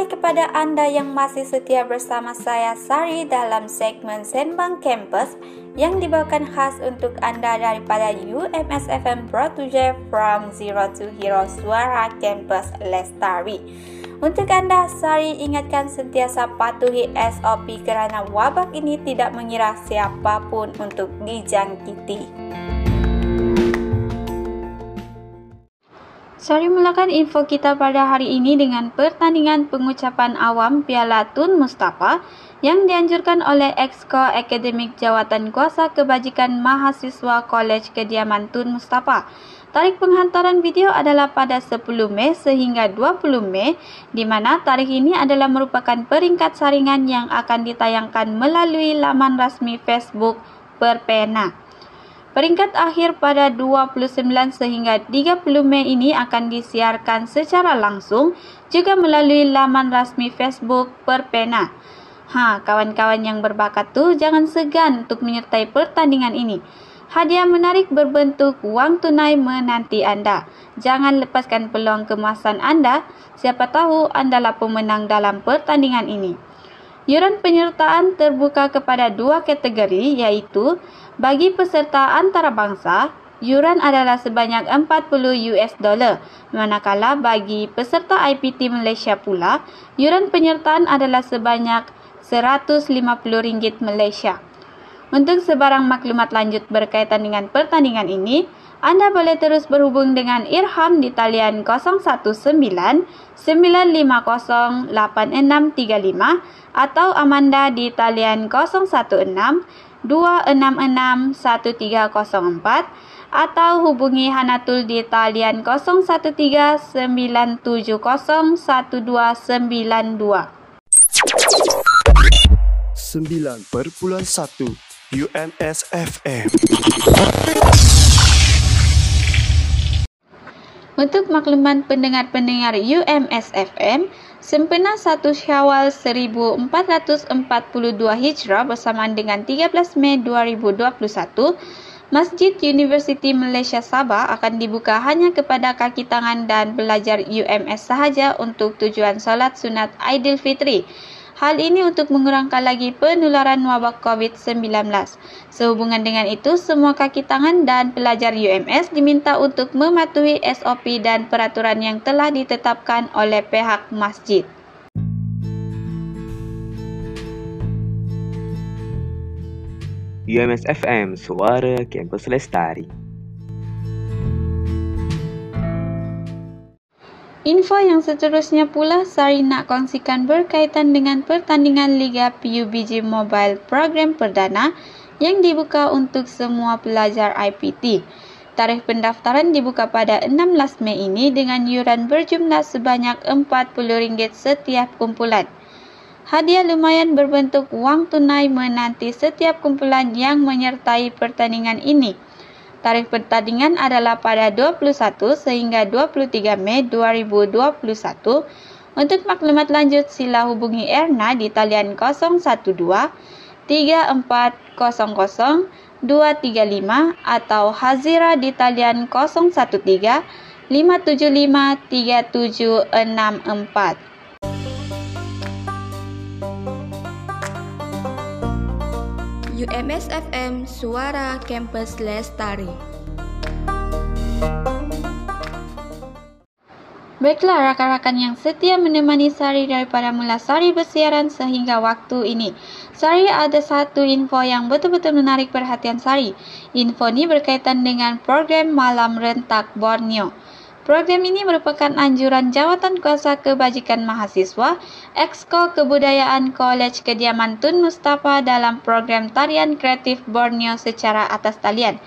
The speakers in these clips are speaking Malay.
Hai kepada anda yang masih setia bersama saya Sari dalam segmen Sembang Campus yang dibawakan khas untuk anda daripada UMS FM Produce from Zero to Hero Suara Campus Lestari. Untuk anda, Sari ingatkan sentiasa patuhi SOP kerana wabak ini tidak mengira siapapun untuk dijangkiti. Sari mulakan info kita pada hari ini dengan pertandingan pengucapan awam Piala Tun Mustafa yang dianjurkan oleh Exco Akademik Jawatan Kuasa Kebajikan Mahasiswa Kolej Kediaman Tun Mustafa. Tarikh penghantaran video adalah pada 10 Mei sehingga 20 Mei di mana tarikh ini adalah merupakan peringkat saringan yang akan ditayangkan melalui laman rasmi Facebook Perpena. Peringkat akhir pada 29 sehingga 30 Mei ini akan disiarkan secara langsung juga melalui laman rasmi Facebook Perpena. Ha, kawan-kawan yang berbakat tu jangan segan untuk menyertai pertandingan ini. Hadiah menarik berbentuk wang tunai menanti anda. Jangan lepaskan peluang kemasan anda. Siapa tahu anda lah pemenang dalam pertandingan ini. Yuran penyertaan terbuka kepada dua kategori iaitu bagi peserta antarabangsa, yuran adalah sebanyak 40 US dollar. Manakala bagi peserta IPT Malaysia pula, yuran penyertaan adalah sebanyak RM150 Malaysia. Untuk sebarang maklumat lanjut berkaitan dengan pertandingan ini, anda boleh terus berhubung dengan Irham di talian 019 950 8635 atau Amanda di talian 016 266-1304 atau hubungi Hanatul di talian 0139701292. 9.1 UMS Untuk makluman pendengar-pendengar UMS FM, sempena 1 Syawal 1442 Hijrah bersamaan dengan 13 Mei 2021, Masjid Universiti Malaysia Sabah akan dibuka hanya kepada kaki tangan dan pelajar UMS sahaja untuk tujuan solat sunat Aidilfitri. Hal ini untuk mengurangkan lagi penularan wabak COVID-19. Sehubungan dengan itu, semua kaki tangan dan pelajar UMS diminta untuk mematuhi SOP dan peraturan yang telah ditetapkan oleh pihak masjid. UMS FM, Suara Kampus Lestari. Info yang seterusnya pula Sari nak kongsikan berkaitan dengan pertandingan Liga PUBG Mobile program perdana yang dibuka untuk semua pelajar IPT. Tarikh pendaftaran dibuka pada 16 Mei ini dengan yuran berjumlah sebanyak RM40 setiap kumpulan. Hadiah lumayan berbentuk wang tunai menanti setiap kumpulan yang menyertai pertandingan ini. Tarikh pertandingan adalah pada 21 sehingga 23 Mei 2021. Untuk maklumat lanjut sila hubungi Erna di talian 012 3400 235 atau Hazira di talian 013 575 3764. UMS FM Suara Kampus Lestari. Baiklah rakan-rakan yang setia menemani Sari daripada mula Sari bersiaran sehingga waktu ini. Sari ada satu info yang betul-betul menarik perhatian Sari. Info ini berkaitan dengan program Malam Rentak Borneo. Program ini merupakan anjuran Jawatan Kuasa Kebajikan Mahasiswa Exco Kebudayaan Kolej Kediaman Tun Mustafa dalam program Tarian Kreatif Borneo secara atas talian.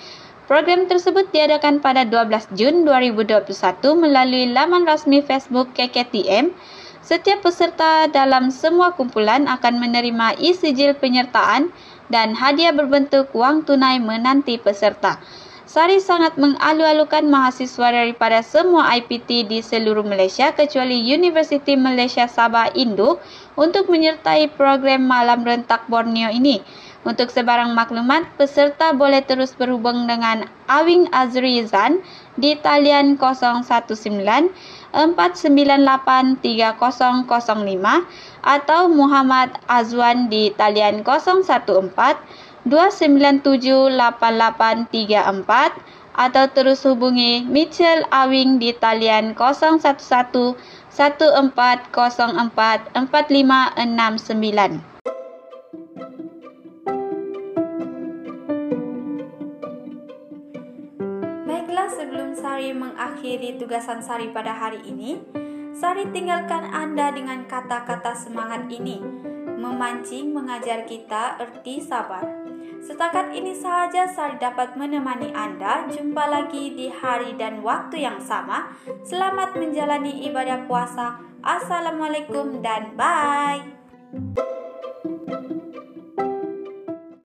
Program tersebut diadakan pada 12 Jun 2021 melalui laman rasmi Facebook KKTM. Setiap peserta dalam semua kumpulan akan menerima e-sijil penyertaan dan hadiah berbentuk wang tunai menanti peserta. Sari sangat mengalu-alukan mahasiswa daripada semua IPT di seluruh Malaysia kecuali Universiti Malaysia Sabah Induk untuk menyertai program Malam Rentak Borneo ini. Untuk sebarang maklumat, peserta boleh terus berhubung dengan Awing Azrizan di talian 019 498 3005 atau Muhammad Azwan di talian 014 297 8834 atau terus hubungi Mitchell Awing di talian 011 1404 4569. sebelum Sari mengakhiri tugasan Sari pada hari ini, Sari tinggalkan Anda dengan kata-kata semangat ini, memancing mengajar kita erti sabar. Setakat ini sahaja Sari dapat menemani Anda. Jumpa lagi di hari dan waktu yang sama. Selamat menjalani ibadah puasa. Assalamualaikum dan bye.